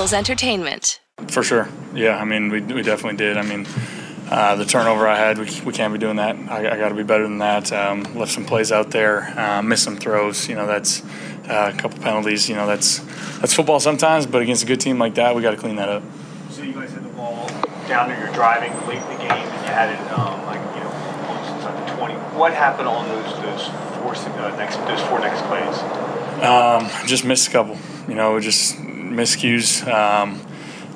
Eagles Entertainment. For sure. Yeah, I mean, we, we definitely did. I mean, uh, the turnover I had, we, we can't be doing that. I, I got to be better than that. Um, left some plays out there, uh, missed some throws. You know, that's uh, a couple penalties. You know, that's that's football sometimes, but against a good team like that, we got to clean that up. So you guys had the ball down there, you're driving late in the game, and you had it um, like you know almost inside the 20. What happened on those those four uh, next those four next plays? Um, just missed a couple. You know, just miscues. Um,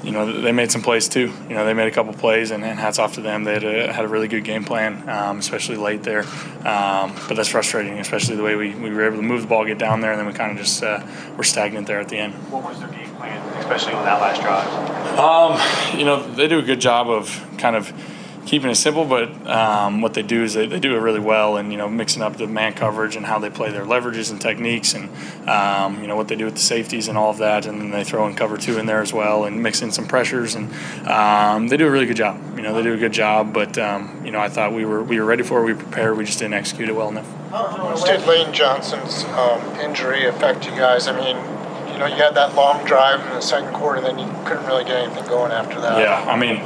you know, they made some plays too. You know, they made a couple plays, and, and hats off to them. They had a, had a really good game plan, um, especially late there. Um, but that's frustrating, especially the way we, we were able to move the ball, get down there, and then we kind of just uh, were stagnant there at the end. What was their game plan, especially on that last drive? Um, you know, they do a good job of kind of keeping it simple, but um, what they do is they, they do it really well, and you know, mixing up the man coverage and how they play their leverages and techniques, and um, you know what they do with the safeties and all of that, and then they throw in cover two in there as well, and mix in some pressures, and um, they do a really good job. You know, they do a good job, but um, you know, I thought we were we were ready for it, we prepared, we just didn't execute it well enough. Did Lane Johnson's um, injury affect you guys? I mean, you know, you had that long drive in the second quarter, then you couldn't really get anything going after that. Yeah, I mean,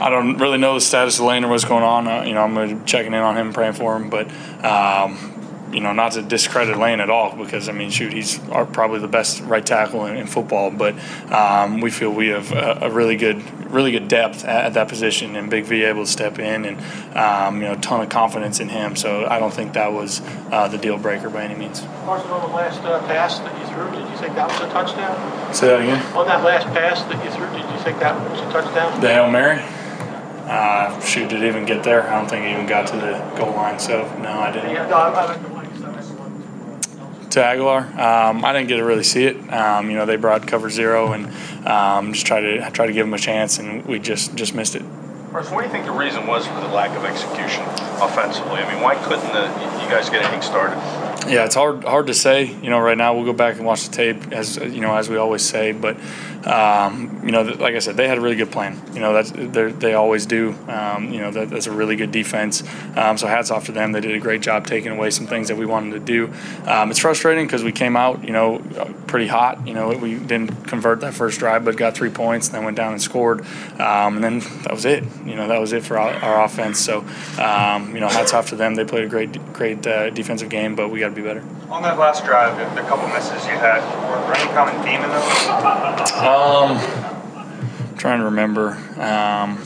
I don't really know the status of Lane or what's going on. Uh, you know, I'm checking in on him, praying for him, but. Um, you know, not to discredit Lane at all, because I mean, shoot, he's probably the best right tackle in, in football. But um, we feel we have a, a, really good, really good depth at, at, that position, and Big V able to step in, and um, you know, a ton of confidence in him. So I don't think that was uh, the deal breaker by any means. Carson, on the last uh, pass that you threw, did you think that was a touchdown? Say that again. On that last pass that you threw, did you think that was a touchdown? The hail mary. Uh, shoot, did it even get there? I don't think it even got to the goal line. So no, I didn't. Yeah, no, I, I, to Agholor. Um, I didn't get to really see it. Um, you know, they brought cover zero and um, just try to try to give them a chance, and we just just missed it. First, what do you think the reason was for the lack of execution offensively? I mean, why couldn't the, you guys get anything started? Yeah, it's hard hard to say. You know, right now we'll go back and watch the tape as you know as we always say. But um, you know, like I said, they had a really good plan. You know, that's they always do. Um, you know, that, that's a really good defense. Um, so hats off to them. They did a great job taking away some things that we wanted to do. Um, it's frustrating because we came out, you know, pretty hot. You know, we didn't convert that first drive, but got three points, and then went down and scored, um, and then that was it. You know, that was it for our, our offense. So um, you know, hats off to them. They played a great great uh, defensive game, but we got to be better. On that last drive, the couple misses you had, were there any common theme in those? Um, I'm trying to remember. Um,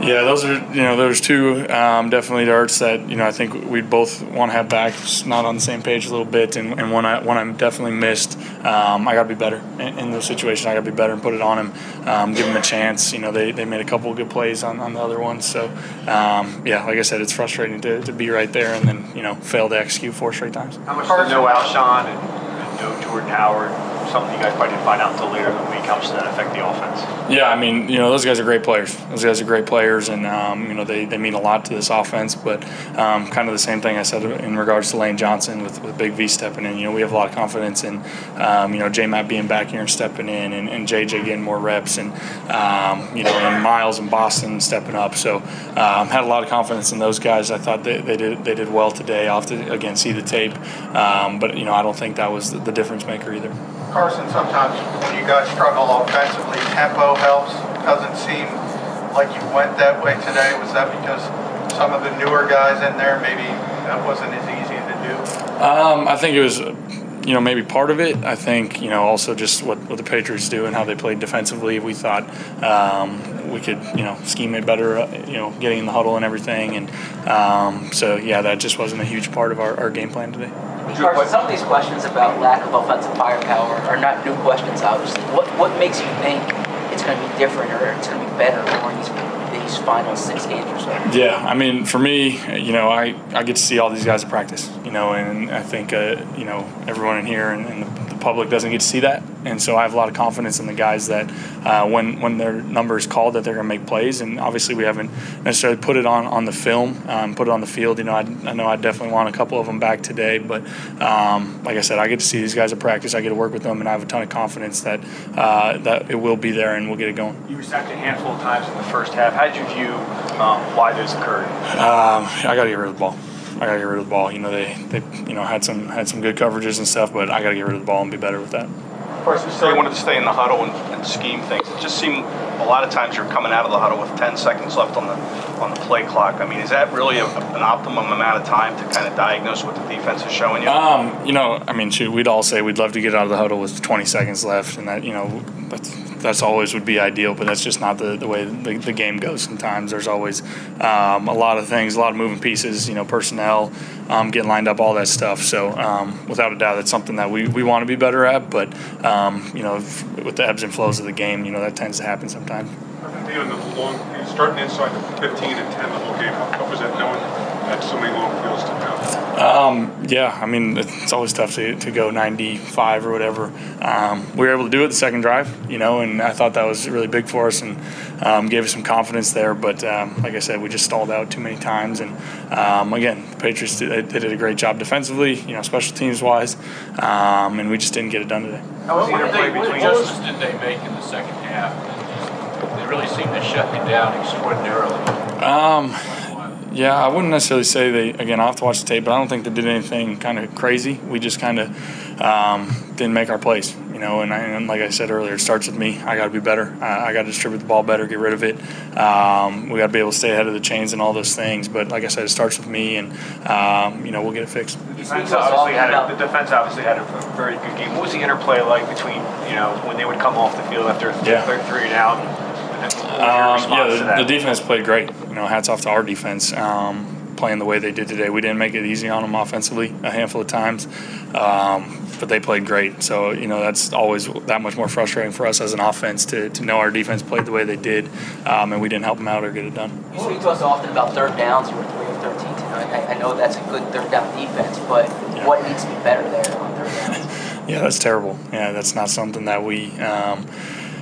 yeah, those are you know there's two um, definitely darts that you know I think we both want to have back, just not on the same page a little bit, and, and one I one I'm definitely missed. Um, I got to be better in, in, those situations. I got to be better and put it on him, um, give him a chance. You know they, they made a couple of good plays on, on the other ones, so um, yeah, like I said, it's frustrating to, to be right there and then you know fail to execute four straight times. How much no Alshon and, and no Jordan Howard something you guys probably didn't find out until later in the week. How much does that affect the offense? Yeah, I mean, you know, those guys are great players. Those guys are great players, and um, you know, they, they mean a lot to this offense. But um, kind of the same thing I said in regards to Lane Johnson with, with Big V stepping in. You know, we have a lot of confidence in, um, you know, J Matt being back here and stepping in, and, and JJ getting more reps, and um, you know, and Miles and Boston stepping up. So um, had a lot of confidence in those guys. I thought they, they did they did well today. I'll have to again see the tape, um, but you know, I don't think that was the, the difference maker either. Carson, sometimes when you guys struggle offensively. Tempo helps. Doesn't seem like you went that way today. Was that because some of the newer guys in there maybe that wasn't as easy to do? Um, I think it was you know, maybe part of it. I think, you know, also just what, what the Patriots do and how they played defensively. We thought um, we could, you know, scheme it better, uh, you know, getting in the huddle and everything. And um, so, yeah, that just wasn't a huge part of our, our game plan today. Carson, some of these questions about lack of offensive firepower are not new questions, obviously. What, what makes you think it's going to be different or it's going to be better during these these final six games or so? Yeah, I mean, for me, you know, I, I get to see all these guys at practice, you know, and I think, uh, you know, everyone in here and, and the, the, public doesn't get to see that. And so I have a lot of confidence in the guys that uh, when, when their number is called that they're going to make plays. And obviously we haven't necessarily put it on, on the film, um, put it on the field. You know, I, I know I definitely want a couple of them back today. But um, like I said, I get to see these guys at practice. I get to work with them, and I have a ton of confidence that, uh, that it will be there and we'll get it going. You were sacked a handful of times in the first half. How did you view um, why this occurred? Um, I got to get rid of the ball. I got to get rid of the ball. You know, they, they you know had some had some good coverages and stuff, but I got to get rid of the ball and be better with that. question, So you wanted to stay in the huddle and, and scheme things. It just seemed a lot of times you're coming out of the huddle with 10 seconds left on the on the play clock. I mean, is that really a, an optimum amount of time to kind of diagnose what the defense is showing you? Um, you know, I mean, shoot, we'd all say we'd love to get out of the huddle with 20 seconds left, and that, you know, that's, that's always would be ideal, but that's just not the, the way the, the game goes sometimes. There's always um, a lot of things, a lot of moving pieces, you know, personnel, um, getting lined up, all that stuff. So, um, without a doubt, that's something that we, we want to be better at, but, um, you know, f- with the ebbs and flows of the game, you know, that tends to happen sometimes. The long, starting inside the 15 and 10 the whole game, how was that knowing that so many long fields to go? Um, yeah, I mean, it's always tough to, to go 95 or whatever. Um, we were able to do it the second drive, you know, and I thought that was really big for us and um, gave us some confidence there. But um, like I said, we just stalled out too many times. And um, again, the Patriots did, they did a great job defensively, you know, special teams wise, um, and we just didn't get it done today. how was the What interplay did they- what between adjustments did they make in the second half? They really seemed to shut you down extraordinarily. Um, Yeah, I wouldn't necessarily say they. Again, I have to watch the tape, but I don't think they did anything kind of crazy. We just kind of um, didn't make our plays, you know. And, I, and like I said earlier, it starts with me. I got to be better. I, I got to distribute the ball better, get rid of it. Um, we got to be able to stay ahead of the chains and all those things. But like I said, it starts with me, and um, you know we'll get it fixed. The defense obviously had a, the defense obviously had a very good game. What was the interplay like between you know when they would come off the field after Yeah. third three and out? And what was your Um, yeah, the, the defense played great. You know, hats off to our defense. Um, playing the way they did today, we didn't make it easy on them offensively a handful of times, um, but they played great. So you know that's always that much more frustrating for us as an offense to, to know our defense played the way they did, um, and we didn't help them out or get it done. You speak to us often about third downs. You were three of 13 tonight. I, I know that's a good third down defense, but Yeah. what needs to be better there on third downs? Yeah, that's terrible. Yeah, that's not something that we. Um,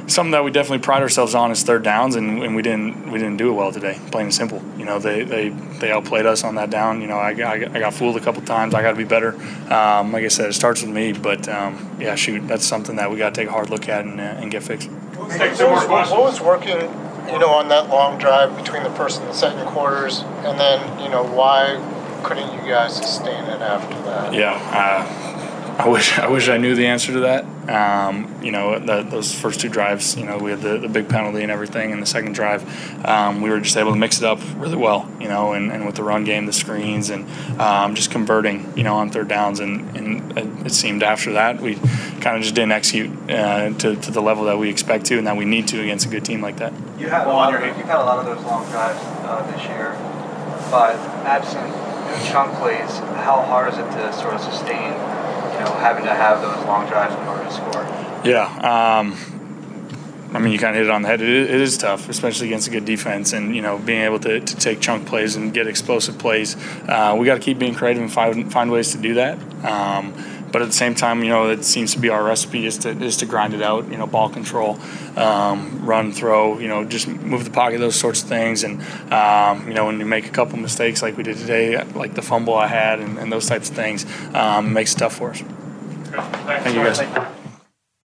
Something that we definitely pride ourselves on is third downs, and, and we didn't we didn't do it well today. Plain and simple. You know, they they, they outplayed us on that down. You know, I, I, I got fooled a couple times. I got to be better. Um, like I said, it starts with me, but um, yeah, shoot, that's something that we got to take a hard look at and, uh, and get fixed. What was, what was working, you know, on that long drive between the first and the second quarters, and then, you know, why couldn't you guys sustain it after that? Yeah, uh, I wish I wish I knew the answer to that. Um, you know, the, those first two drives, you know, we had the, the big penalty and everything. And the second drive, um, we were just able to mix it up really well, you know, and, and with the run game, the screens, and um, just converting, you know, on third downs. And, and it, seemed after that we kind of just didn't execute uh, to, to the level that we expect to and that we need to against a good team like that. You had of, you've had a lot of those long drives uh, this year, but absent chunk plays, how hard is it to sort of sustain, know, having to have those long drives in order to score? Yeah. Um, I mean, you kind of hit it on the head. It is, it is tough, especially against a good defense, and you know, being able to, to take chunk plays and get explosive plays. Uh, we got to keep being creative and find find ways to do that. Um, but at the same time, you know, it seems to be our recipe is to is to grind it out. You know, ball control, um, run, throw. You know, just move the pocket, those sorts of things. And um, you know, when you make a couple mistakes like we did today, like the fumble I had, and, and those types of things, um, it makes it tough for us. Thank you guys.